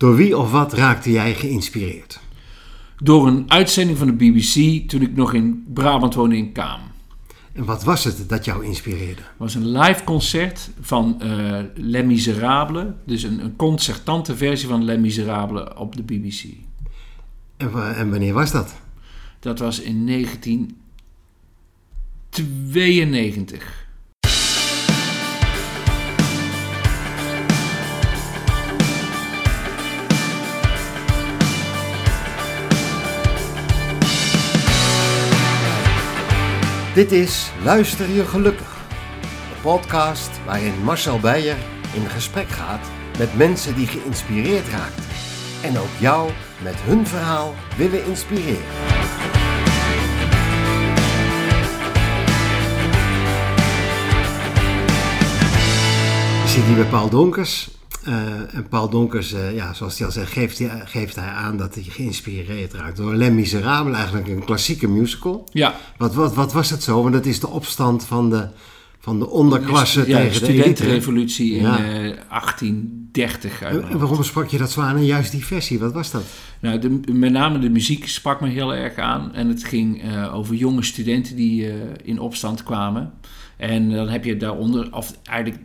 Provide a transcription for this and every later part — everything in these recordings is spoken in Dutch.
Door wie of wat raakte jij geïnspireerd? Door een uitzending van de BBC toen ik nog in Brabant woonde in Kaam. En wat was het dat jou inspireerde? Het was een live concert van uh, Les Miserables. Dus een, een, concertante versie van Les Miserables op de BBC. En, en wanneer was dat? Dat was in 1992. Dit is Luister je gelukkig. Een podcast waarin Marcel Beijer in gesprek gaat met mensen die geïnspireerd raakt. En ook jou met hun verhaal willen inspireren. Zit hier bij Paul Donkers. Uh, en Paul Donkers, uh, ja, zoals hij al zegt, geeft hij, geeft hij aan dat hij geïnspireerd raakt door Les Miserables, eigenlijk een klassieke musical. Ja. Wat, wat, wat was het zo? Want dat is de opstand van de, van de onderklasse ja, tegen de studentenrevolutie in ja. uh, 1830. En waarom sprak je dat zo aan en juist die versie? Wat was dat? Nou, de, met name de muziek sprak me heel erg aan. En het ging over jonge studenten die in opstand kwamen. En dan heb je daaronder, of eigenlijk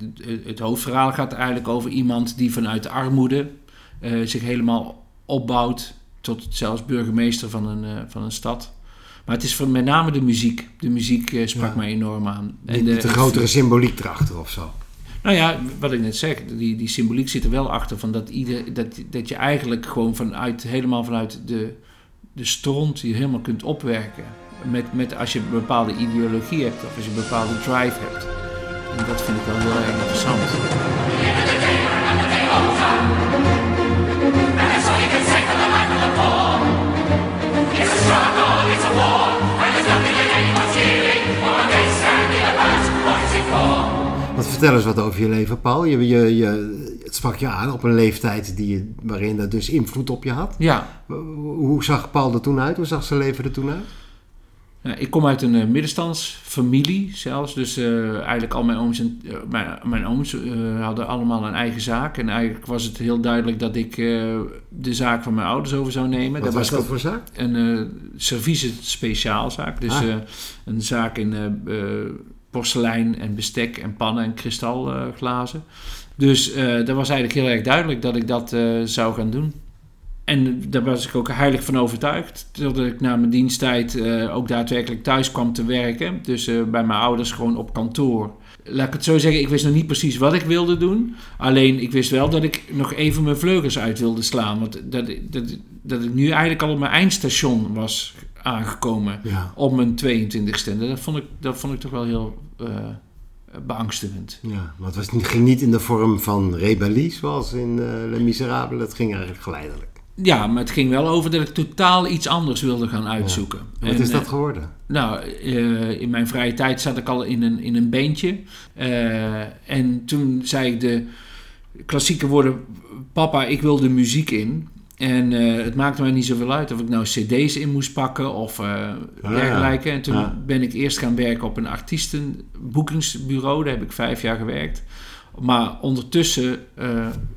het hoofdverhaal gaat eigenlijk over iemand die vanuit de armoede uh, zich helemaal opbouwt tot zelfs burgemeester van een, uh, van een stad. Maar het is van, met name de muziek. De muziek uh, sprak ja. mij enorm aan. En de, de grotere symboliek erachter of zo. Nou ja, wat ik net zeg, die, die symboliek zit er wel achter van dat, ieder, dat, dat je eigenlijk gewoon vanuit, helemaal vanuit de, de stront je helemaal kunt opwerken met, met als je een bepaalde ideologie hebt of als je een bepaalde drive hebt. En dat vind ik wel heel erg interessant. Wat vertel eens wat over je leven, Paul. Je, je, je, het sprak je aan op een leeftijd die je, waarin dat dus invloed op je had. Ja. Hoe zag Paul er toen uit? Hoe zag zijn leven er toen uit? Nou, ik kom uit een uh, middenstandsfamilie zelfs. Dus uh, eigenlijk al mijn ooms, en, uh, mijn, mijn ooms hadden allemaal een eigen zaak. En eigenlijk was het heel duidelijk dat ik de zaak van mijn ouders over zou nemen. Wat dat was dat voor zaak? Een service speciaalzaak. Dus Ah. een zaak in porselein en bestek en pannen en kristalglazen. dus dat was eigenlijk heel erg duidelijk dat ik dat zou gaan doen. En daar was ik ook heilig van overtuigd. Totdat ik na mijn diensttijd uh, ook daadwerkelijk thuis kwam te werken. Dus uh, bij mijn ouders gewoon op kantoor. Laat ik het zo zeggen, ik wist nog niet precies wat ik wilde doen. Alleen ik wist wel dat ik nog even mijn vleugels uit wilde slaan. Want dat, dat, dat ik nu eigenlijk al op mijn eindstation was aangekomen. Ja. Op mijn 22ste. Dat vond ik, dat vond ik toch wel heel uh, beangstigend. Ja, maar het was, ging niet in de vorm van rebellie zoals in Les Miserables. Het ging eigenlijk geleidelijk. Ja, maar het ging wel over dat ik totaal iets anders wilde gaan uitzoeken. Ja. Wat en, is dat geworden? Nou, uh, in mijn vrije tijd zat ik al in een, in een bandje. Uh, en toen zei ik de klassieke woorden... Papa, ik wil de muziek in. En uh, het maakte mij niet zoveel uit of ik nou cd's in moest pakken of dergelijke. En toen ben ik eerst gaan werken op een artiestenboekingsbureau. Daar heb ik vijf jaar gewerkt. Maar ondertussen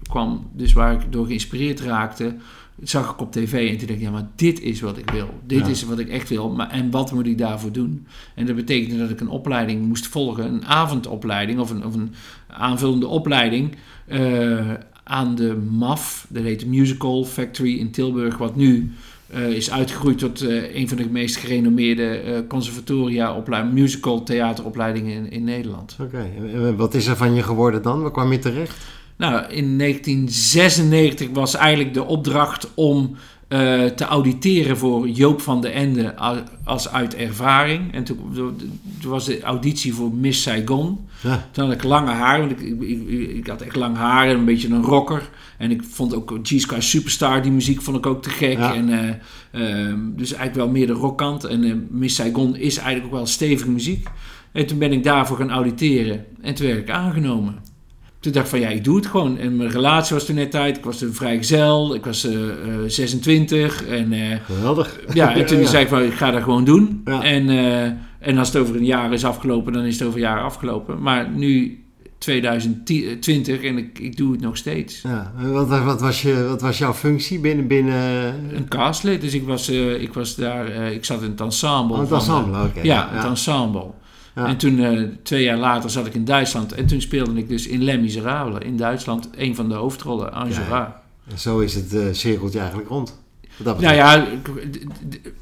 kwam, dus waar ik door geïnspireerd raakte zag ik op tv en toen dacht ik, ja, maar dit is wat ik wil. Dit Ja. is wat ik echt wil. Maar, en wat moet ik daarvoor doen? En dat betekende dat ik een opleiding moest volgen, een avondopleiding of een, of een aanvullende opleiding eh, aan de MAF, dat heet Musical Factory in Tilburg, wat nu eh, is uitgegroeid tot eh, een van de meest gerenommeerde conservatoria, musical theateropleidingen in, in Nederland. Oké, en wat is er van je geworden dan? Waar kwam je terecht? Nou, in 1996 was eigenlijk de opdracht om eh, te auditeren voor Joop van den Ende als uit ervaring. En toen, toen was de auditie voor Miss Saigon. Ja. Toen had ik lange haar, want ik, ik, ik, ik had echt lang haar en een beetje een rocker. En ik vond ook G-Sky Superstar, die muziek vond ik ook te gek. Ja. En, eh, ehm, dus eigenlijk wel meer de rockkant. En eh, Miss Saigon is eigenlijk ook wel stevige muziek. En toen ben ik daarvoor gaan auditeren. En toen werd ik aangenomen. Toen dacht ik van ja, ik doe het gewoon. En mijn relatie was toen net tijd. Ik was toen vrijgezel. Ik was eh, eh, 26. En eh, Geweldig. ja, en toen Ja. zei ik van ik ga dat gewoon doen. Ja. En, eh, en als het over een jaar is afgelopen, dan is het over een jaar afgelopen. Maar nu 2020 en ik, ik doe het nog steeds. Ja, wat, was- wat, was je, wat was jouw functie binnen... binnen Een castlid, dus ik was, eh, ik was daar, eh, ik zat in het ensemble. oh, het ensemble, oké. eh, ja, het ensemble. En toen, eh, twee jaar later, zat ik in Duitsland en toen speelde ik dus in Les Miserables in Duitsland een van de hoofdrollen. Ja. En Zo is het eh, cirkeltje eigenlijk rond. Nou ja,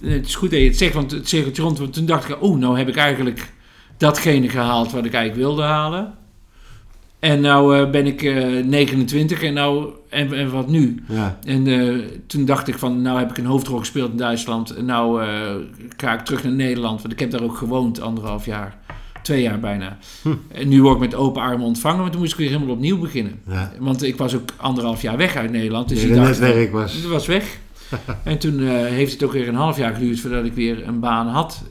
het is goed dat je het zegt, want het cirkeltje rond. Want toen dacht ik, oh, nou heb ik eigenlijk datgene gehaald wat ik eigenlijk wilde halen. En nou eh, ben ik eh, 29 en, nou, en, en wat nu? Ja. En toen dacht ik van, nou heb ik een hoofdrol gespeeld in Duitsland. En nou ga ik terug naar Nederland, want ik heb daar ook gewoond anderhalf jaar. Twee jaar bijna. Hm. En nu word ik met open armen ontvangen, maar toen moest ik weer helemaal opnieuw beginnen. ja. Want ik was ook anderhalf jaar weg uit Nederland. Dus ik was... het was weg. en toen eh, heeft het ook weer een half jaar geduurd voordat ik weer een baan had.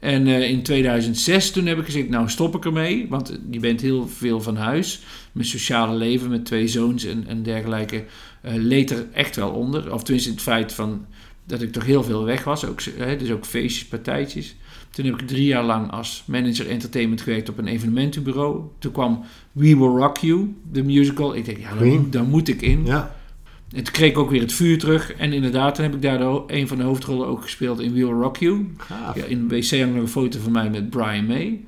En eh, in 2006 toen heb ik gezegd, nou stop ik ermee. Want je bent heel veel van huis. Mijn sociale leven met twee zoons en, en dergelijke eh, leed er echt wel onder. Of tenminste het feit van dat ik toch heel veel weg was. Ook, hè, dus ook feestjes, partijtjes. Toen heb ik drie jaar lang als manager entertainment gewerkt op een evenementenbureau. Toen kwam We Will Rock You, de musical. Ik denk, ja, daar, moet- daar moet ik in. Ja. En toen kreeg ik ook weer het vuur terug. En inderdaad, toen heb ik daar de een van de hoofdrollen ook gespeeld in We Will Rock You. Gaaf. Ja, in de wc hangt nog een foto van mij met Brian May.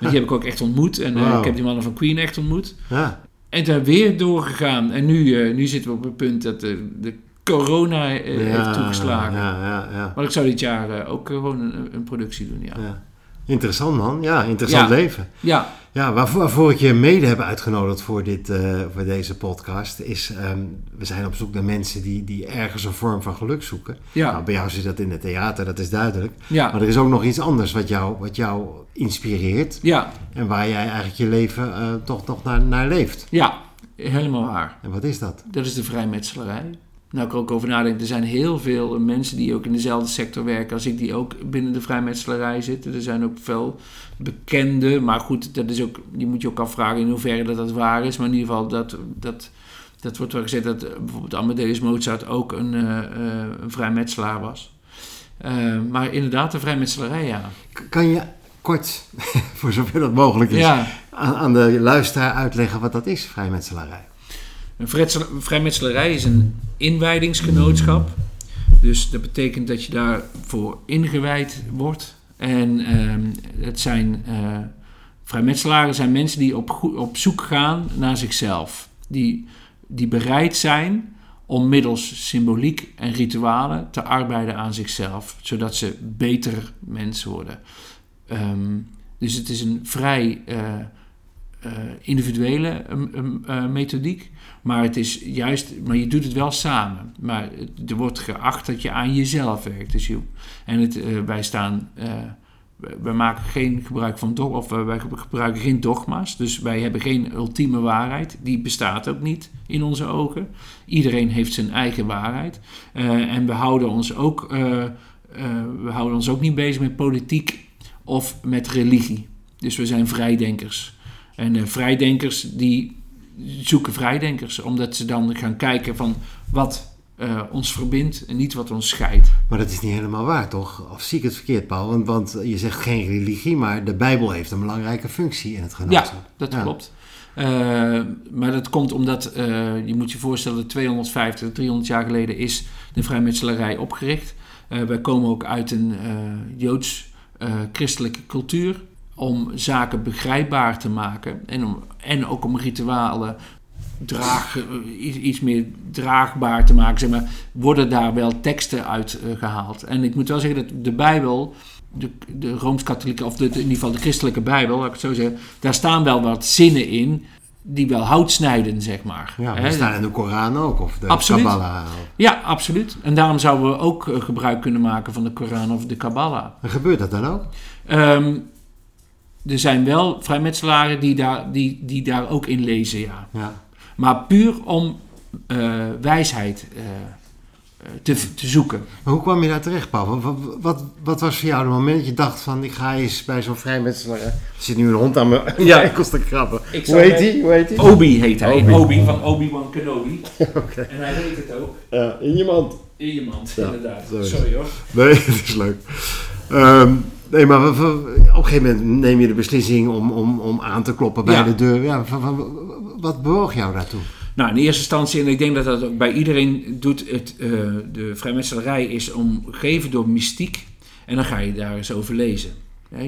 Die heb ik ook echt ontmoet. En eh, ik heb die mannen van Queen echt ontmoet. Ja. En daar weer doorgegaan. En nu, eh, nu zitten we op het punt dat de, de corona eh, ja, heeft toegeslagen. Ja, ja, ja. Maar ik zou dit jaar eh, ook gewoon een, een productie doen, ja. ja. Interessant man. Ja, interessant leven. Ja, Ja, waarvoor, waarvoor ik je mede heb uitgenodigd voor, dit, eh, voor deze podcast is... ehm, we zijn op zoek naar mensen die, die ergens een vorm van geluk zoeken. ja, Nou, bij jou zit dat in het theater, dat is duidelijk. ja, Maar er is ook nog iets anders wat jou, wat jou inspireert... ja, en waar jij eigenlijk je leven eh, toch nog naar, naar leeft. ja, helemaal waar. En wat is dat? Dat is de vrijmetselarij. Nou, ik er ook over nadenk, er zijn heel veel mensen die ook in dezelfde sector werken als ik, die ook binnen de vrijmetselarij zitten. Er zijn ook veel bekende, maar goed, dat is ook, die moet je ook afvragen in hoeverre dat, dat waar is. Maar in ieder geval, dat, dat, dat wordt wel gezegd dat bijvoorbeeld Amadeus Mozart ook een, eh, eh, een vrijmetselaar was. Eh, maar inderdaad, de vrijmetselarij, ja. Kan je kort, voor zover dat mogelijk is, Ja, aan, aan de luisteraar uitleggen wat dat is, vrijmetselarij? Een vrijmetselarij is een inwijdingsgenootschap. Dus dat betekent dat je daarvoor ingewijd wordt. En ehm, het zijn eh vrijmetselaren zijn mensen die op, op zoek gaan naar zichzelf. Die, die bereid zijn om middels symboliek en ritualen te arbeiden aan zichzelf. Zodat ze beter mens worden. Ehm, dus het is een vrij eh, individuele em, em, eh, methodiek. Maar het is juist, maar je doet het wel samen. Maar er wordt geacht dat je aan jezelf werkt. Dus je, en het, eh, wij staan, eh, wij maken geen gebruik van dogma, of eh, wij gebruiken geen dogma's. Dus wij hebben geen ultieme waarheid. Die bestaat ook niet in onze ogen. Iedereen heeft zijn eigen waarheid. Eh, en we houden ons ook, eh, eh, we houden ons ook niet bezig met politiek of met religie. Dus we zijn vrijdenkers. En eh, vrijdenkers die zoeken vrijdenkers, omdat ze dan gaan kijken van wat eh, ons verbindt en niet wat ons scheidt. Maar dat is niet helemaal waar, toch? Of zie ik het verkeerd, Paul? Want, want je zegt geen religie, maar de Bijbel heeft een belangrijke functie in het genootschap. Dat Ja. klopt. Eh, maar dat komt omdat, je moet je voorstellen, 250, 300 jaar geleden is de vrijmetselarij opgericht. Wij komen ook uit een joods-christelijke cultuur om zaken begrijpbaar te maken en, om, en ook om ritualen draag, eh, iets, meer draagbaar te maken, zeg maar, worden daar wel teksten uit eh, gehaald. En ik moet wel zeggen dat de Bijbel, de, de Rooms-Katholieke, of de, de- in ieder geval de christelijke Bijbel, laat ik het zo zeggen, daar staan wel wat zinnen in die wel hout snijden, zeg maar. Ja, we staan in de Koran ook, of de Absoluut. Kabbalah. Ja, absoluut. En daarom zouden we ook eh, gebruik kunnen maken van de Koran of de Kabbalah. En gebeurt dat dan ook? Ehm, er zijn wel vrijmetselaren die daar, die, die daar ook in lezen, ja. Ja. Maar puur om eh, wijsheid eh, eh, te, te zoeken. Maar hoe kwam je daar terecht, Paul? Wat, wat, was voor jou het moment dat je dacht van, ik ga eens bij zo'n vrijmetselaar... Er zit nu een hond aan mijn Ja. enkels te krabben. Ik Hoe heet die? Hoe heet die? Obi heet hij. Obi. Obi, van Obi-Wan Kenobi. Oké. En hij weet het ook. Ja, in je mand. In je mand, Ja, inderdaad. Sorry hoor. Nee, het is leuk. Ehm, Nee, maar op een gegeven moment neem je de beslissing om, om, om aan te kloppen bij Ja. de deur. Ja, wat bewoog jou daartoe? Nou, in eerste instantie, en ik denk dat dat ook bij iedereen doet, het, eh, de vrijmetselarij is omgeven door mystiek. En dan ga je daar eens over lezen.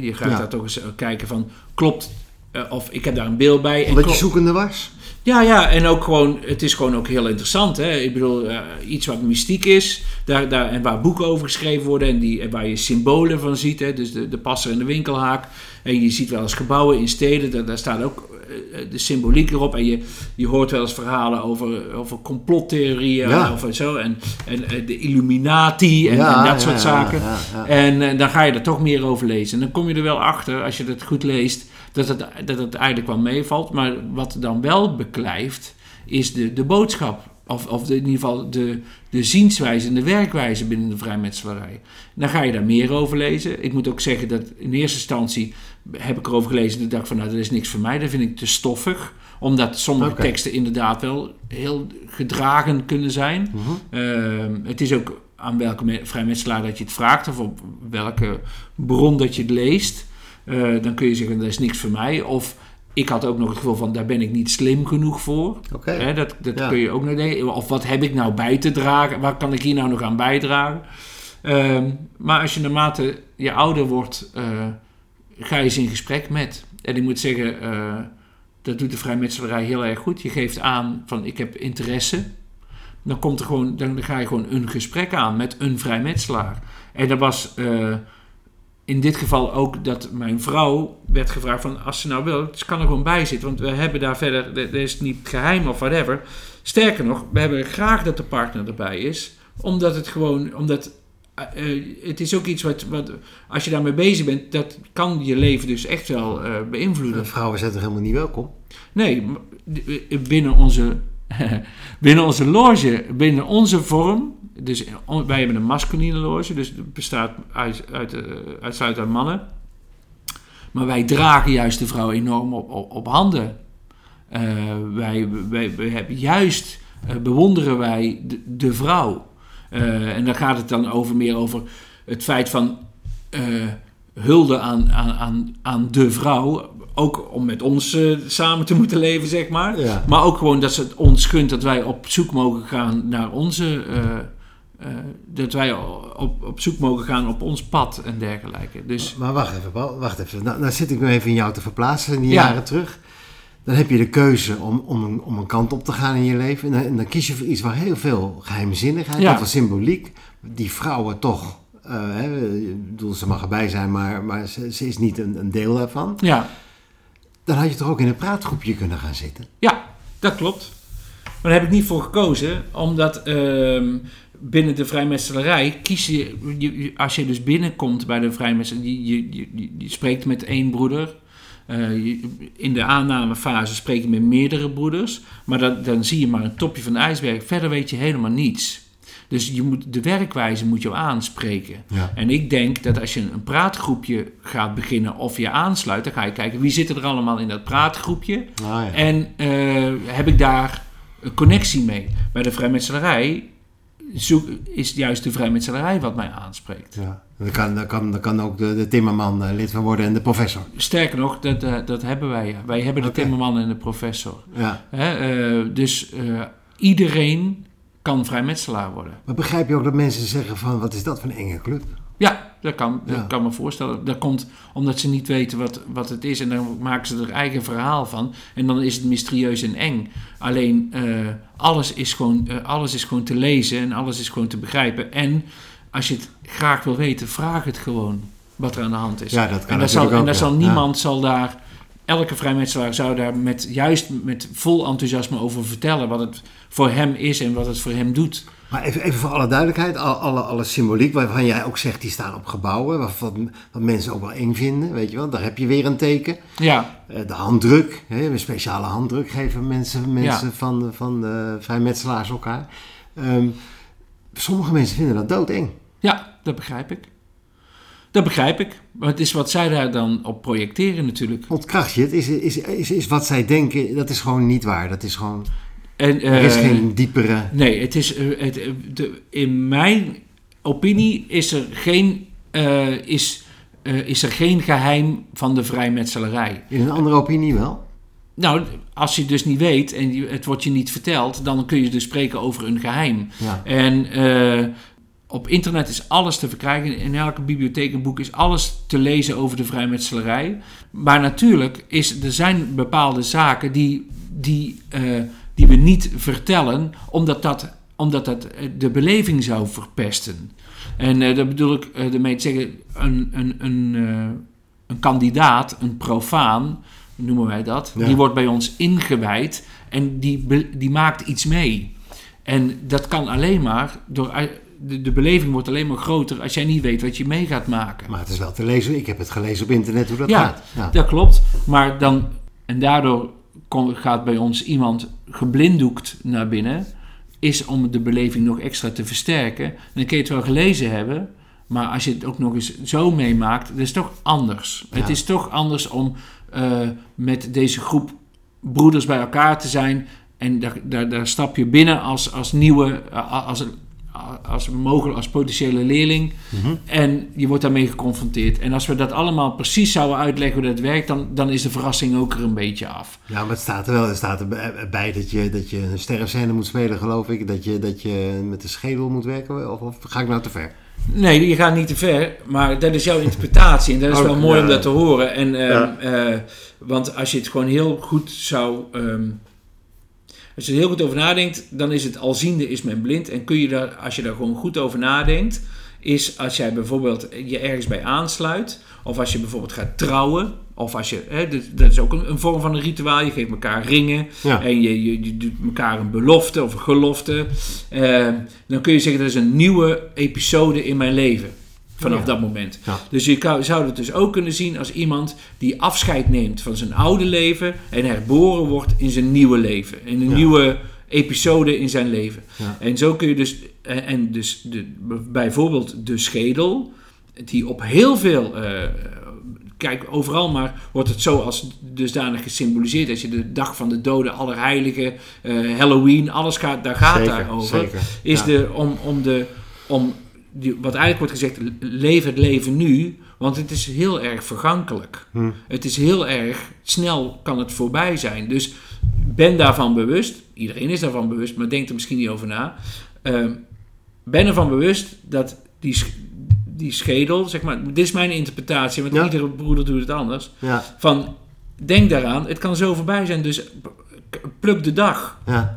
Je gaat Ja. daar toch eens kijken van, klopt, eh, of ik heb daar een beeld bij. En Omdat je klopt- zoekende was? Ja, ja, en ook gewoon, het is gewoon ook heel interessant. Hè? Ik bedoel, eh, iets wat mystiek is, daar, daar, en waar boeken over geschreven worden en, die, en waar je symbolen van ziet. Hè? Dus de, de passer en de winkelhaak. En je ziet wel eens gebouwen in steden, daar, daar staat ook eh, de symboliek erop. En je, je hoort wel eens verhalen over, over complottheorieën Ja. en over zo. En, en eh, de Illuminati en, Ja, en dat ja, soort zaken. ja, ja. En eh, dan ga je er toch meer over lezen. En dan kom je er wel achter, als je het goed leest, dat het, dat het eigenlijk wel meevalt. Maar wat dan wel beklijft, is de, de boodschap. Of, of de, in ieder geval de, de zienswijze en de werkwijze binnen de vrijmetselarij. Dan ga je daar meer over lezen. Ik moet ook zeggen dat in eerste instantie heb ik erover gelezen en ik dacht van nou dat is niks voor mij. Dat vind ik te stoffig. Omdat sommige teksten inderdaad wel heel gedragen kunnen zijn. Mhm. Ehm, het is ook aan welke me- vrijmetselaar dat je het vraagt of op welke bron dat je het leest. Eh, dan kun je zeggen dat is niks voor mij. Of ik had ook nog het gevoel van daar ben ik niet slim genoeg voor. Oké. Dat dat Ja. kun je ook nog denken. Of wat heb ik nou bij te dragen? Waar kan ik hier nou nog aan bijdragen? Ehm, maar als je naarmate je ouder wordt, eh, ga je eens in gesprek met. En ik moet zeggen, eh, dat doet de vrijmetselarij heel erg goed. Je geeft aan van ik heb interesse. Dan, komt er gewoon, dan ga je gewoon een gesprek aan met een vrijmetselaar. En dat was in dit geval ook dat mijn vrouw werd gevraagd van als ze nou wil, ze kan er gewoon bij zitten. Want we hebben daar verder, dat is niet geheim of whatever. Sterker nog, we hebben graag dat de partner erbij is. Omdat het gewoon, omdat eh, eh, het is ook iets wat, wat, als je daarmee bezig bent, dat kan je leven dus echt wel eh, beïnvloeden. De vrouwen zijn toch helemaal niet welkom? Nee, binnen onze, binnen onze loge, binnen onze vorm. Dus on- wij hebben een masculine loge, dus het bestaat uit, uit, eh, uitsluitend uit mannen. Maar wij dragen juist de vrouw enorm op, op, op handen. Eh, wij, wij, wij hebben juist eh, bewonderen wij de, de vrouw. En dan gaat het dan over meer over het feit van hulde aan, aan, aan, aan de vrouw. Ook om met ons samen te moeten leven, zeg maar. Ja. Maar ook gewoon dat ze het ons gunt dat wij op zoek mogen gaan naar onze. Eh, dat wij op, op zoek mogen gaan op ons pad en dergelijke. Dus Maar wacht even, Paul, wacht even. Nou, nou zit ik nu even in jou te verplaatsen in die Ja. jaren terug. Dan heb je de keuze om, om, een, om een kant op te gaan in je leven. En dan, en dan kies je voor iets waar heel veel geheimzinnigheid, Ja. heel veel symboliek. Die vrouwen toch, hè, ik bedoel, ze mag erbij zijn, maar, maar ze, ze is niet een, een deel daarvan. ja, Dan had je toch ook in een praatgroepje kunnen gaan zitten. Ja, dat klopt. Maar daar heb ik niet voor gekozen, omdat ehm, binnen de vrijmetselarij kies je, als je dus binnenkomt bij de vrijmetselarij, je, je, je, je- spreekt met één broeder. Eh, in de aannamefase spreek je met meerdere broeders, maar dan, dan zie je maar een topje van de ijsberg. Verder weet je helemaal niets. Dus je moet, de werkwijze moet je aanspreken. Ja. En ik denk dat als je een praatgroepje gaat beginnen of je aansluit, dan ga je kijken wie zit er allemaal in dat praatgroepje. Ah, ja. En eh, heb ik daar een connectie mee? Bij de vrijmetselarij zoek, is juist de vrijmetselarij wat mij aanspreekt. Ja. Dan, kan, dan, kan, dan kan ook de, de timmerman eh, lid van worden en de professor. Sterker nog, dat, eh, dat hebben wij. ja. Wij hebben de timmerman en de professor. Ja. Hè, eh, dus eh, iedereen kan vrijmetselaar worden. Maar begrijp je ook dat mensen zeggen van, wat is dat voor een enge club? Ja, dat kan, Ja. dat kan me voorstellen. Dat komt omdat ze niet weten wat, wat het is en dan maken ze er eigen verhaal van. En dan is het mysterieus en eng. Alleen eh, alles, is gewoon, eh, alles is gewoon te lezen en alles is gewoon te begrijpen. En als je het graag wil weten, vraag het gewoon wat er aan de hand is. Ja, dat kan en daar zal, en ook, daar ja. zal Ja. niemand zal daar, elke vrijmetselaar zou daar met, juist met vol enthousiasme over vertellen wat het voor hem is en wat het voor hem doet. Maar even, even voor alle duidelijkheid, al- alle, alle symboliek waarvan jij ook zegt, die staan op gebouwen, wat, wat, wat mensen ook wel eng vinden, weet je wel. Daar heb je weer een teken. Ja, Eh, de handdruk, hè, een speciale handdruk geven mensen, mensen Ja. van, de- van de vrijmetselaars elkaar. Ehm, sommige mensen vinden dat doodeng. Ja, dat begrijp ik. Dat begrijp ik. Maar het is wat zij daar dan op projecteren natuurlijk. Ontkracht je het, is, is, is, is wat zij denken, dat is gewoon niet waar. Dat is gewoon, En, er is eh, geen diepere... Nee, het is, eh, het, eh, de, in mijn opinie is er geen... is is er geen geheim van de vrijmetselarij. In een andere opinie wel? Nou, als je dus niet weet en het wordt je niet verteld, dan kun je dus spreken over een geheim. Ja. En op internet is alles te verkrijgen. In elke bibliotheek en boek is alles te lezen over de vrijmetselarij. Maar natuurlijk is, er zijn bepaalde zaken die, die, die we niet vertellen, omdat dat, omdat dat eh, de beleving zou verpesten. En eh dat bedoel ik eh ermee te zeggen, een, een, een, een kandidaat, een profaan, noemen wij dat, Ja. die wordt bij ons ingewijd en die, die maakt iets mee. En dat kan alleen maar door. De, de beleving wordt alleen maar groter als jij niet weet wat je mee gaat maken. Maar het is wel te lezen. Ik heb het gelezen op internet hoe dat Ja. gaat. Ja. Dat klopt. Maar dan. En daardoor gaat bij ons iemand geblinddoekt naar binnen. Is om de beleving nog extra te versterken. En dan kun je het wel gelezen hebben. Maar als je het ook nog eens zo meemaakt, dat is toch anders. Ja. Het is toch anders om eh, met deze groep broeders bij elkaar te zijn. En daar, daar, daar stap je binnen als, als nieuwe, eh, als, als, mogelijk als potentiële leerling. Mhm. En je wordt daarmee geconfronteerd. En als we dat allemaal precies zouden uitleggen hoe dat werkt, dan, dan is de verrassing ook er een beetje af. Ja, maar het staat er wel. Er staat erbij dat je, dat je een sterrenscène moet spelen, geloof ik. Dat je, dat je met de schedel moet werken. Of, of ga ik nou te ver? Nee, je gaat niet te ver, maar dat is jouw interpretatie. En dat is Ook, wel mooi om dat te horen. En, ehm, Ja. eh, want als je het gewoon heel goed zou. ehm, als je er heel goed over nadenkt, dan is het alziende is men blind. En kun je daar, als je daar gewoon goed over nadenkt, is als jij bijvoorbeeld je ergens bij aansluit, of als je bijvoorbeeld gaat trouwen, of als je, hè, dat, dat is ook een, een vorm van een rituaal. Je geeft elkaar ringen Ja. en je, je, je doet elkaar een belofte of een gelofte. Eh, dan kun je zeggen dat is een nieuwe episode in mijn leven. Vanaf Ja. dat moment. Ja. Dus je kan- zou het dus ook kunnen zien als iemand die afscheid neemt van zijn oude leven en herboren wordt in zijn nieuwe leven. In een Ja. nieuwe episode in zijn leven. En zo kun je dus, en, en dus de, bijvoorbeeld de schedel, die op heel veel, eh, kijk overal maar, wordt het zo als dusdanig gesymboliseerd. Als je de dag van de doden, allerheiligen, eh, Halloween, alles gaat, daar gaat zeker, daar over Zeker. is de, om, om de, om die, wat eigenlijk wordt gezegd, leef het leven nu, want het is heel erg vergankelijk. Hm. Het is heel erg, snel kan het voorbij zijn. Dus ben daarvan bewust, iedereen is daarvan bewust, maar denk er misschien niet over na. Ehm, ben ervan bewust dat die, die schedel, zeg maar, dit is mijn interpretatie, want Ja. iedere broeder doet het anders. Ja, Van, denk daaraan, het kan zo voorbij zijn, dus pluk de dag. ja,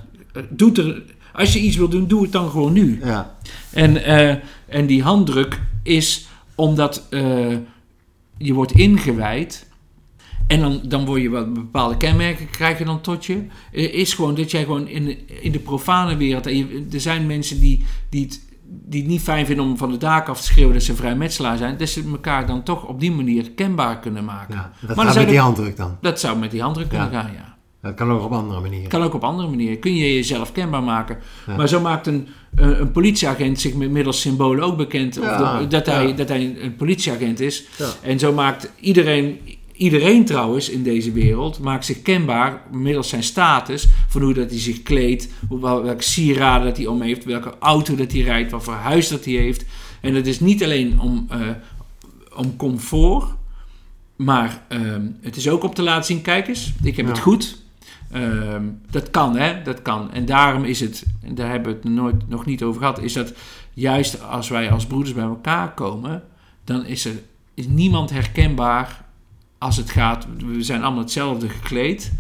Doe er, als je iets wil doen, doe het dan gewoon nu. ja. En, eh, en die handdruk is omdat eh, je wordt ingewijd. En dan, dan word je wat bepaalde kenmerken krijg je dan tot je. Eh, is gewoon dat jij gewoon in, de- in de profane wereld. En je, er zijn mensen die, die, het, die het niet fijn vinden om van de daken af te schreeuwen dat ze vrijmetselaar zijn. Dat ze elkaar dan toch op die manier kenbaar kunnen maken. ja. Dat gaat zijn met die handdruk dan. Dat zou met die handdruk kunnen Ja. gaan, ja. Dat kan ook op andere manieren. Kan ook op andere manieren. Kun je jezelf kenbaar maken. Ja. Maar zo maakt een, een, een politieagent zich met middels symbolen ook bekend. Of Ja, dat, dat hij, ja. dat hij een, politieagent is. En zo maakt iedereen, iedereen trouwens in deze wereld, maakt zich kenbaar middels zijn status. Van hoe dat hij zich kleedt, welke sieraden dat hij om heeft, welke auto dat hij rijdt, wat voor huis dat hij heeft. En dat is niet alleen om, eh, om comfort, maar ehm, het is ook om te laten zien, kijk eens, ik heb het goed. Ehm, dat kan, hè? Dat kan. En daarom is het, en daar hebben we het nooit, nog niet over gehad, is dat juist als wij als broeders bij elkaar komen, dan is er is niemand herkenbaar als het gaat. We zijn allemaal hetzelfde gekleed,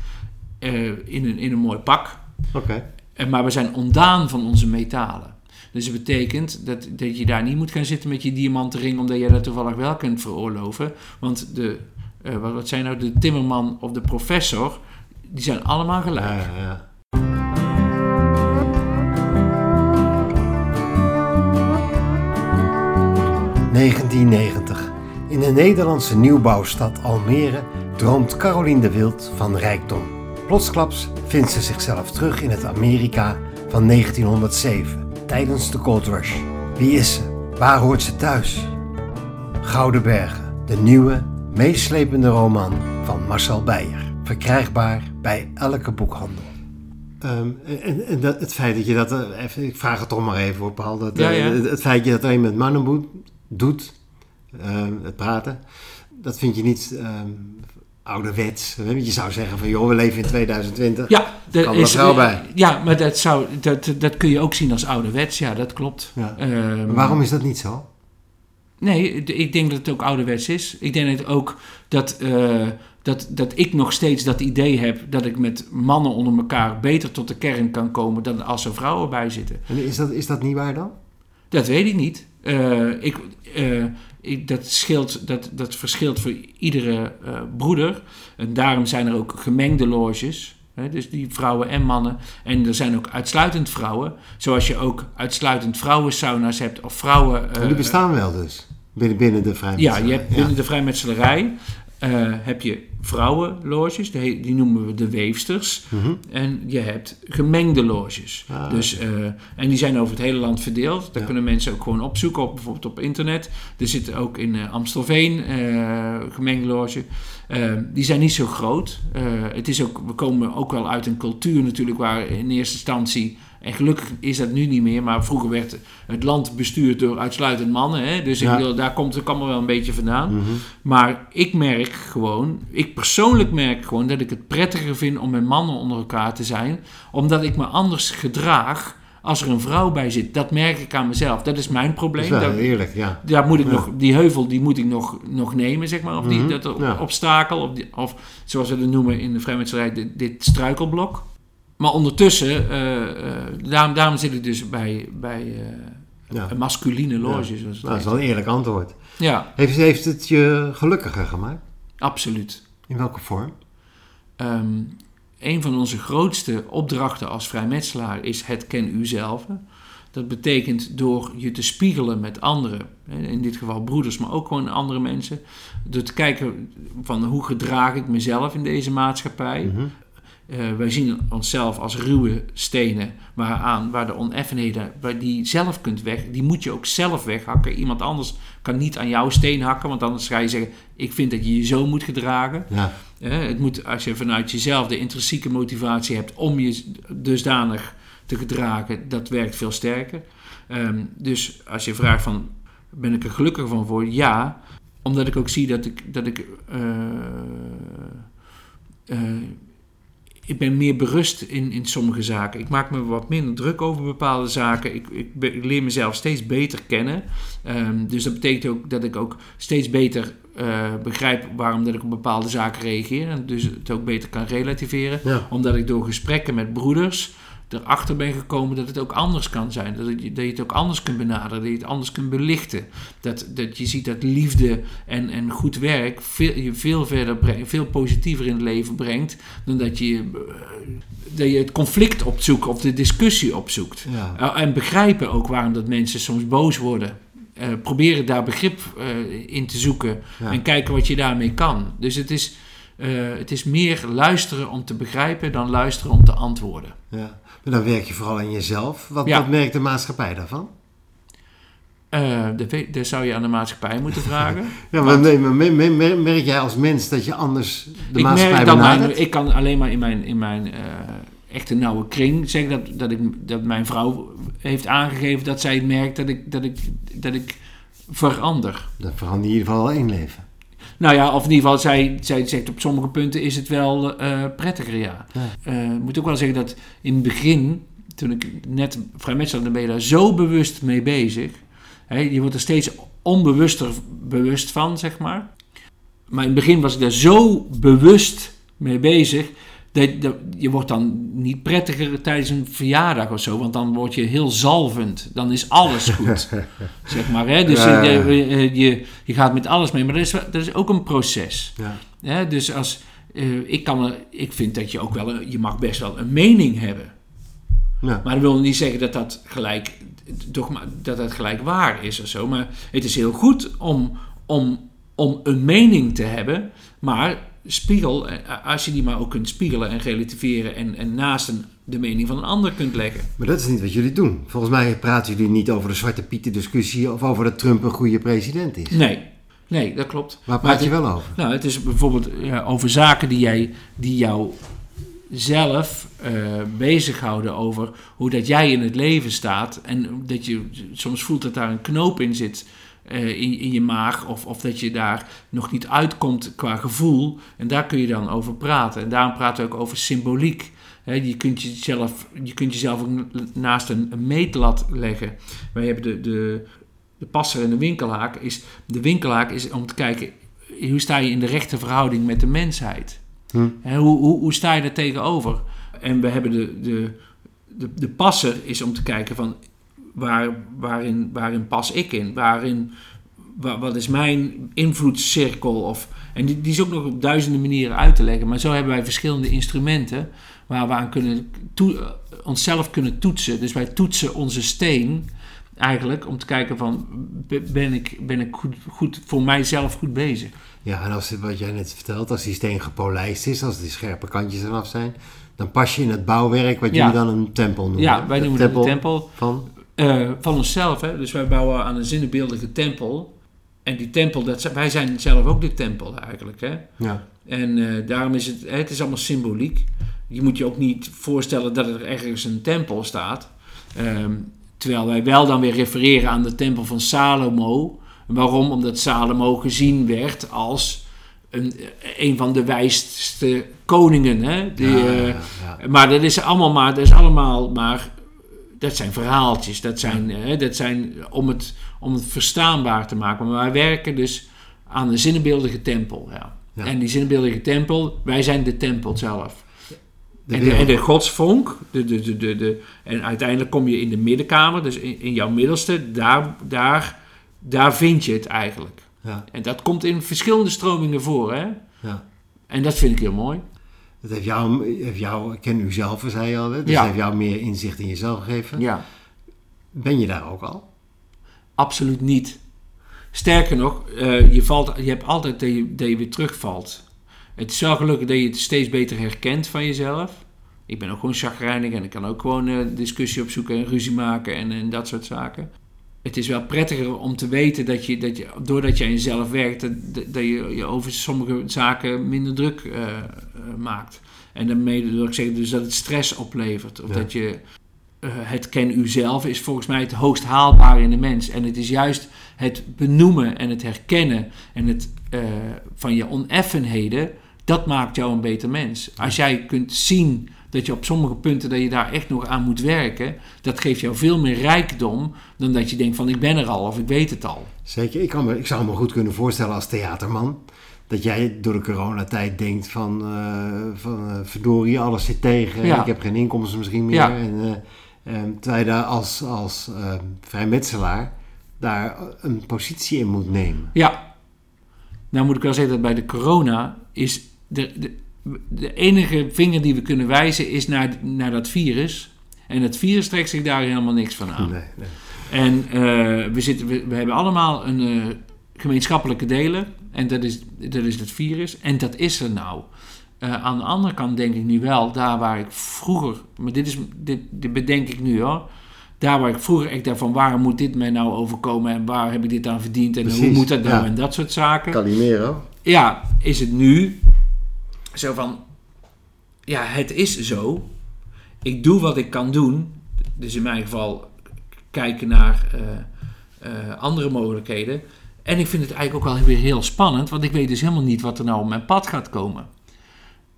eh, in, een, in een mooi pak, Oké. en, maar we zijn ontdaan van onze metalen. Dus het betekent dat, dat je daar niet moet gaan zitten met je diamanten ring, omdat jij dat toevallig wel kunt veroorloven. Want de, eh, wat, wat zijn nou de timmerman of de professor, die zijn allemaal gelijk. Ja, ja, ja. ...1990. In de Nederlandse nieuwbouwstad Almere... ...droomt Caroline de Wild van rijkdom. Plotsklaps vindt ze zichzelf terug in het Amerika van 1907... ...tijdens de Gold Rush. Wie is ze? Waar hoort ze thuis? Gouden Bergen, de nieuwe, meeslepende roman van Marcel Beijer. Verkrijgbaar bij elke boekhandel. Ehm, en en dat, het feit dat je dat, eh, even, ik vraag het toch maar even op, Paul. Dat, Ja, eh, ja. Het, het feit dat je dat alleen met mannen moet- doet, ehm, het praten. Dat vind je niet ehm, ouderwets. Je zou zeggen van, joh, we leven in 2020. Ja, er Kan er een vrouw bij? Ja, maar dat, zou, dat, dat kun je ook zien als ouderwets. Ja, dat klopt. Ja. Ehm, Maar waarom is dat niet zo? Nee, ik denk dat het ook ouderwets is. Ik denk dat ook dat, eh, dat, dat ik nog steeds dat idee heb dat ik met mannen onder elkaar beter tot de kern kan komen dan als er vrouwen bij zitten. En is dat, is dat niet waar dan? Dat weet ik niet. Eh, ik, eh, ik, dat, scheelt, dat, dat verschilt voor iedere eh, broeder. En daarom zijn er ook gemengde loges. Hè, dus die vrouwen en mannen. En er zijn ook uitsluitend vrouwen. Zoals je ook uitsluitend vrouwensauna's hebt. Of vrouwen... En die bestaan wel dus, binnen, binnen de ja, vrijmetselarij. je hebt binnen de vrijmetselarij heb je vrouwenloges, die, noemen we de weefsters. Mhm. En je hebt gemengde loges. Ah, dus, eh, en die zijn over het hele land verdeeld. Daar Ja. kunnen mensen ook gewoon opzoeken, op, bijvoorbeeld op internet. Er zitten ook in eh, Amstelveen eh gemengde loge. Eh, die zijn niet zo groot. Het is ook, we komen ook wel uit een cultuur natuurlijk waar in eerste instantie... En gelukkig is dat nu niet meer, maar vroeger werd het land bestuurd door uitsluitend mannen. Hè? Dus Ja. daar komt het allemaal wel een beetje vandaan. Mhm. Maar ik merk gewoon, ik persoonlijk merk gewoon dat ik het prettiger vind om met mannen onder elkaar te zijn. Omdat ik me anders gedraag als er een vrouw bij zit. Dat merk ik aan mezelf. Dat is mijn Dat probleem. is wel Dat- eerlijk, ja. daar moet ik Ja. nog, die heuvel die moet ik nog, nog nemen, zeg maar. Of die, Mhm, dat ja. obstakel, of, die, of zoals we het noemen in de vrijmetselarij, dit, dit struikelblok. Maar ondertussen, eh, eh, daarom, daarom zit ik dus bij, bij eh, ja. een masculine loge. Ja. Nou, dat is wel een eerlijk antwoord. ja, Heeft, heeft het je gelukkiger gemaakt? absoluut. In welke vorm? Ehm, een van onze grootste opdrachten als vrijmetselaar is het ken uzelf. Dat betekent door je te spiegelen met anderen, in dit geval broeders, maar ook gewoon andere mensen. Door te kijken van hoe gedraag ik mezelf in deze maatschappij. Mhm. Eh, wij zien onszelf als ruwe stenen waaraan, waar de oneffenheden, waar die zelf kunt weg, die moet je ook zelf weghakken. Iemand anders kan niet aan jouw steen hakken, want anders ga je zeggen, ik vind dat je je zo moet gedragen. Ja, Hè, het moet, als je vanuit jezelf de intrinsieke motivatie hebt om je dusdanig te gedragen, dat werkt veel sterker. Ehm, dus als je vraagt van, ben ik er gelukkig van voor? Ja, omdat ik ook zie dat ik, dat ik, eh, eh, ik ben meer berust in, in sommige zaken. Ik maak me wat minder druk over bepaalde zaken. Ik, ik, leer mezelf steeds beter kennen. Ehm, dus dat betekent ook dat ik ook steeds beter eh, begrijp waarom dat ik op bepaalde zaken reageer. En dus het ook beter kan relativeren. ja. Omdat ik door gesprekken met broeders erachter ben gekomen dat het ook anders kan zijn. Dat, het- dat je het ook anders kunt benaderen, dat je het anders kunt belichten. Dat, dat je ziet dat liefde en, en goed werk veel, je veel verder brengt, veel positiever in het leven brengt dan dat je, eh, dat je het conflict opzoekt of de discussie opzoekt. ja. Uh, en begrijpen ook waarom dat mensen soms boos worden. Uh, proberen daar begrip uh, in te zoeken Ja. en kijken wat je daarmee kan. Dus het is, uh, het is meer luisteren om te begrijpen dan luisteren om te antwoorden. ja. Maar dan werk je vooral aan jezelf. Wat, Ja. wat merkt de maatschappij daarvan? Uh, dat, weet- dat zou je aan de maatschappij moeten vragen. Ja, maar, nee, merk jij als mens dat je anders de ik maatschappij merk dan benadert? mijn, ik kan alleen maar in mijn, in mijn uh, echte nauwe kring zeggen dat, dat, ik, dat mijn vrouw heeft aangegeven dat zij merkt dat ik, dat ik, dat ik verander. Dan verander in ieder geval wel één leven. Nou ja, of in ieder geval, zij, zij zegt op sommige punten is het wel uh, prettiger, ja. Ja. Uh, ik moet ook wel zeggen dat in het begin, toen ik net vrijmetselaar, dan ben je daar zo bewust mee bezig. Hè, je wordt er steeds onbewuster bewust van, zeg maar. Maar in het begin was ik daar zo bewust mee bezig. Je wordt dan niet prettiger tijdens een verjaardag of zo, want dan word je heel zalvend. Dan is alles goed, zeg maar. Hè? Dus Ja, ja. Je, je, je gaat met alles mee, maar dat is, dat is ook een proces. Ja. Hè? Dus als, eh, ik, kan, ik vind dat je ook wel, je mag best wel een mening hebben. Ja. Maar dat wil niet zeggen dat dat gelijk, dogma, dat dat gelijk waar is of zo. Maar het is heel goed om, om, om een mening te hebben. Maar spiegel, eh, als je die maar ook kunt spiegelen en relativeren. En, en naast een, de mening van een ander kunt leggen. Maar dat is niet wat jullie doen. Volgens mij praten jullie niet over de Zwarte Pieten discussie of over dat Trump een goede president is. Nee, nee, dat klopt. Waar Maar praat je het- wel over? Nou, het is bijvoorbeeld ja, over zaken die, jij, die jou zelf eh, bezighouden over hoe dat jij in het leven staat. En dat je soms voelt dat daar een knoop in zit. Eh, in, in je maag. Of, of dat je daar nog niet uitkomt qua gevoel. En daar kun je dan over praten. En daarom praten we ook over symboliek. Je, kunt jezelf, je kunt jezelf ook naast een, een meetlat leggen. Wij hebben de, de, de passer en de winkelhaak. Is, de winkelhaak is om te kijken, hoe sta je in de rechte verhouding met de mensheid? Hm. Hoe, hoe, hoe sta je daar tegenover? En we hebben de, de, de, de passer is om te kijken van waar, waarin, waarin pas ik in? Waarin, wa- wat is mijn invloedscirkel? Of, en die, die is ook nog op duizenden manieren uit te leggen. Maar zo hebben wij verschillende instrumenten waar we aan kunnen toe- eh, onszelf kunnen toetsen. Dus wij toetsen onze steen eigenlijk om te kijken van be- ben ik, ben ik goed, goed voor mijzelf goed bezig. Ja, en als het, wat jij net vertelt, als die steen gepolijst is, als die scherpe kantjes eraf zijn, dan pas je in het bouwwerk wat Ja. jullie dan een tempel noemen. Ja, wij noemen dat de tempel. Van, Eh, van onszelf. Hè? Dus wij bouwen aan een zinnebeeldige tempel. En die tempel, dat, wij zijn zelf ook de tempel eigenlijk. Hè? ja. En eh, daarom is het, het is allemaal symboliek. Je moet je ook niet voorstellen dat er ergens een tempel staat. Ehm, terwijl wij wel dan weer refereren aan de tempel van Salomo. Waarom? Omdat Salomo gezien werd als een, een van de wijste koningen. Hè? Die, ja, eh, maar dat is allemaal maar, dat is allemaal maar, dat zijn verhaaltjes. Dat zijn, hè, dat zijn om, het, om het verstaanbaar te maken. Maar wij werken dus aan de zinnebeeldige tempel. Ja. Ja. En die zinnebeeldige tempel, wij zijn de tempel zelf. De en, de, en de godsvonk, de, de, de, de, de, en uiteindelijk kom je in de middenkamer, dus in, in jouw middelste, daar, daar, daar vind je het eigenlijk. Ja, En dat komt in verschillende stromingen voor. Hè? ja. En dat vind ik heel mooi. Dat heeft jou, heeft jou, ik ken u zelf, zei je al, hè? dus Ja. heeft jou meer inzicht in jezelf gegeven. Ja. Ben je daar ook al? Absoluut niet. Sterker nog, eh, je, valt, je hebt altijd dat je, dat je weer terugvalt. Het is wel gelukkig dat je het steeds beter herkent van jezelf. Ik ben ook gewoon chagrijnig en ik kan ook gewoon eh, discussie opzoeken en ruzie maken en, en dat soort zaken. Het is wel prettiger om te weten dat je, dat je doordat je aan jezelf werkt, dat, dat je je over sommige zaken minder druk eh, eh, maakt. En daarmee wil ik zeggen dus dat het stress oplevert. Of Ja. dat je eh, het ken u zelf is volgens mij het hoogst haalbare in de mens. En het is juist het benoemen en het herkennen en het van je oneffenheden, dat maakt jou een beter mens. Als jij kunt zien dat je op sommige punten dat je daar echt nog aan moet werken, dat geeft jou veel meer rijkdom dan dat je denkt van ik ben er al of ik weet het al. Zeker. Ik, kan me, ik zou me goed kunnen voorstellen als theaterman. Dat jij door de coronatijd denkt van, eh, van eh, verdorie, alles zit tegen. Ja. Ik heb geen inkomsten misschien meer. Ja. En, eh, terwijl je daar als, als eh, vrijmetselaar daar een positie in moet nemen. Ja, nou moet ik wel zeggen dat bij de corona is de, de, de enige vinger die we kunnen wijzen is naar, naar dat virus. En het virus trekt zich daar helemaal niks van aan. Nee, nee. En eh, we, zitten, we, we hebben allemaal een eh, gemeenschappelijke delen. En dat is, dat is het virus. En dat is er nou. Eh, aan de andere kant denk ik nu wel, daar waar ik vroeger... Maar dit, is, dit, dit bedenk ik nu hoor. Daar waar ik vroeger echt dacht van... Waarom moet dit mij nou overkomen? En waar heb ik dit aan verdiend? En hoe moet dat nou? ja. En dat soort zaken. Calimero. Ja, is het nu zo van... Ja, het is zo. Ik doe wat ik kan doen. Dus in mijn geval kijken naar eh, eh, andere mogelijkheden. En ik vind het eigenlijk ook wel weer heel spannend. Want ik weet dus helemaal niet wat er nou op mijn pad gaat komen.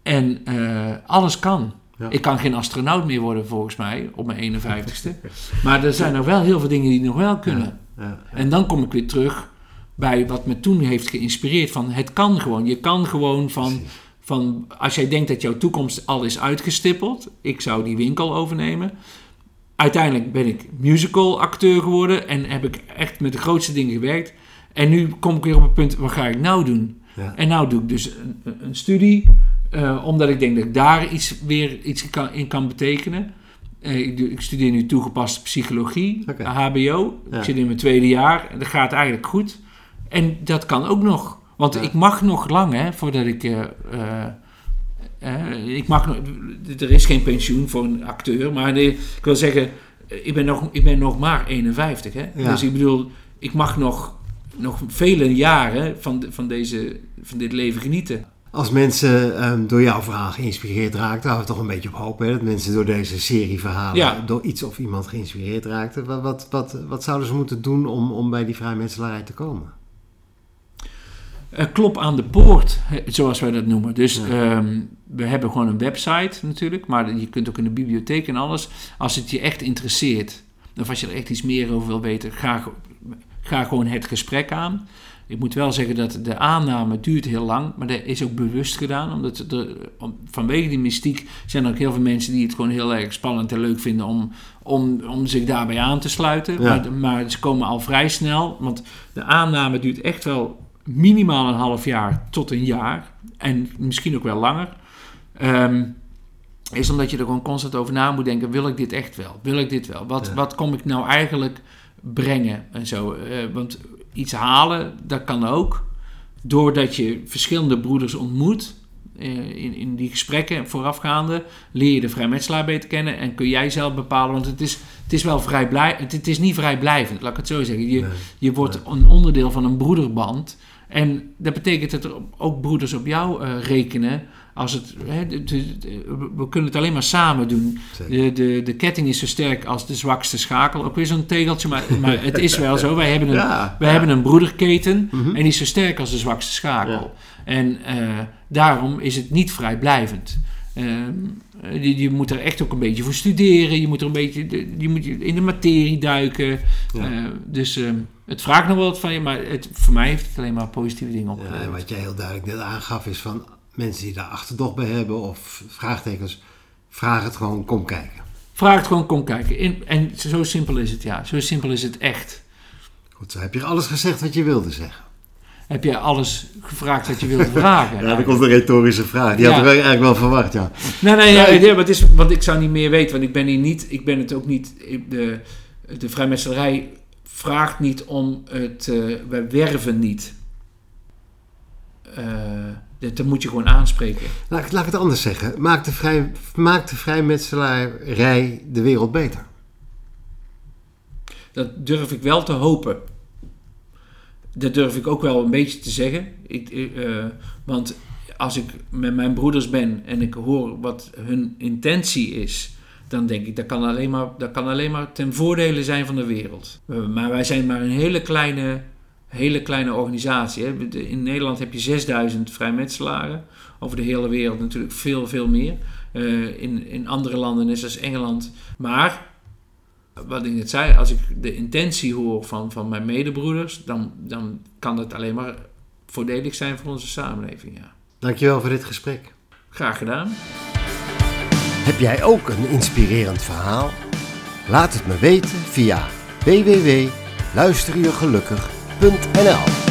En eh, alles kan. Ja. Ik kan geen astronaut meer worden volgens mij op mijn 51ste. Maar er zijn er wel heel veel dingen die nog wel kunnen. Ja, ja. En dan kom ik weer terug bij wat me toen heeft geïnspireerd. Van het kan gewoon. Je kan gewoon van, Precies. Van als jij denkt dat jouw toekomst al is uitgestippeld. Ik zou die winkel overnemen. Uiteindelijk ben ik musical acteur geworden. En heb ik echt met de grootste dingen gewerkt. En nu kom ik weer op het punt, wat ga ik nou doen? Ja. En nou doe ik dus een, een studie. eh, omdat ik denk dat ik daar iets, weer iets kan, in kan betekenen. Eh, ik, ik studeer nu toegepaste psychologie. HBO. Ja. Ik zit in mijn tweede jaar en dat gaat eigenlijk goed. En dat kan ook nog. Want Ja. ik mag nog lang, hè, voordat ik... eh, eh, eh, ik mag nog, er is geen pensioen voor een acteur, maar nee, ik wil zeggen, ik ben nog, ik ben nog maar 51. Hè? Ja. Dus ik bedoel, ik mag nog, nog vele jaren van, van, deze, van dit leven genieten. Als mensen ehm, door jouw verhaal geïnspireerd raakten, hadden we toch een beetje op hoop. Hè? Dat mensen door deze serie verhalen Ja. door iets of iemand geïnspireerd raakten. Wat, wat, wat, wat zouden ze moeten doen om, om bij die vrijmetselarij te komen? Eh, klop aan de poort, zoals wij dat noemen. Dus Ja. ehm, we hebben gewoon een website natuurlijk, maar je kunt ook in de bibliotheek en alles. Als het je echt interesseert, of als je er echt iets meer over wil weten, ga, ga gewoon het gesprek aan. Ik moet wel zeggen dat de aanname duurt heel lang, maar dat is ook bewust gedaan. Omdat er, om- vanwege die mystiek zijn er ook heel veel mensen die het gewoon heel erg spannend en leuk vinden om, om, om zich daarbij aan te sluiten. Ja. Maar, maar ze komen al vrij snel, want de aanname duurt echt wel minimaal een half jaar tot een jaar. En misschien ook wel langer. Ehm, is omdat je er gewoon constant over na moet denken: wil ik dit echt wel? Wil ik dit wel? Wat, Ja. wat kom ik nou eigenlijk brengen? En zo. Eh, want iets halen, dat kan ook. Doordat je verschillende broeders ontmoet. Eh, in, in die gesprekken voorafgaande leer je de vrijmetselaar beter kennen en kun jij zelf bepalen, want het is, het is wel vrijblij, het, het is niet vrijblijvend, laat ik het zo zeggen. Je, Nee. je wordt een onderdeel van een broederband. En dat betekent dat er ook broeders op jou eh, rekenen. Als het, hè, de- de- de- we kunnen het alleen maar samen doen. De, de, de ketting is zo sterk als de zwakste schakel. Ook weer zo'n tegeltje, maar, maar het is wel zo. Wij hebben een, Ja, wij ja. hebben een broederketen Mhm. en die is zo sterk als de zwakste schakel. En eh, daarom is het niet vrijblijvend. Ehm, je, je moet er echt ook een beetje voor studeren. Je moet er een beetje je moet in de materie duiken. Ja. Eh, dus ehm, het vraagt nog wel wat van je, maar het, voor mij heeft het alleen maar positieve dingen Ja, opgeleverd. en wat jij heel duidelijk net aangaf is van mensen die daar achterdocht bij hebben of vraagtekens, vraag het gewoon, kom kijken. Vraag het gewoon, kom kijken. In, en zo simpel is het, ja. Zo simpel is het echt. Goed, zo heb je alles gezegd wat je wilde zeggen. Heb je alles gevraagd wat je wilde vragen? Ja, dan komt een retorische vraag. Die Ja. hadden we eigenlijk wel verwacht, ja. Nee, nee, ja, Nee. ja, maar het is, want ik zou niet meer weten, want ik ben hier niet, ik ben het ook niet, ik- de, de vrijmetselarij vraagt niet om het, eh wij werven niet. Eh, dat, dat moet je gewoon aanspreken. Laat, ik- laat ik het anders zeggen. Maakt de, vrij, maakt de vrijmetselarij de wereld beter? Dat durf ik wel te hopen. Dat durf ik ook wel een beetje te zeggen. Ik, eh, want als ik met mijn broeders ben en ik hoor wat hun intentie is, dan denk ik dat kan alleen maar, dat kan alleen maar ten voordele zijn van de wereld. Eh, maar wij zijn maar een hele kleine, hele kleine organisatie. Hè. In Nederland heb je 6000 vrijmetselaren. Over de hele wereld natuurlijk veel, veel meer. Eh, in, in andere landen, net zoals Engeland. Maar wat ik net zei, als ik de intentie hoor van, van mijn medebroeders, dan, dan kan het alleen maar voordelig zijn voor onze samenleving. Ja. Dankjewel voor dit gesprek. Graag gedaan. Heb jij ook een inspirerend verhaal? Laat het me weten via www.luisterjegelukkig.nl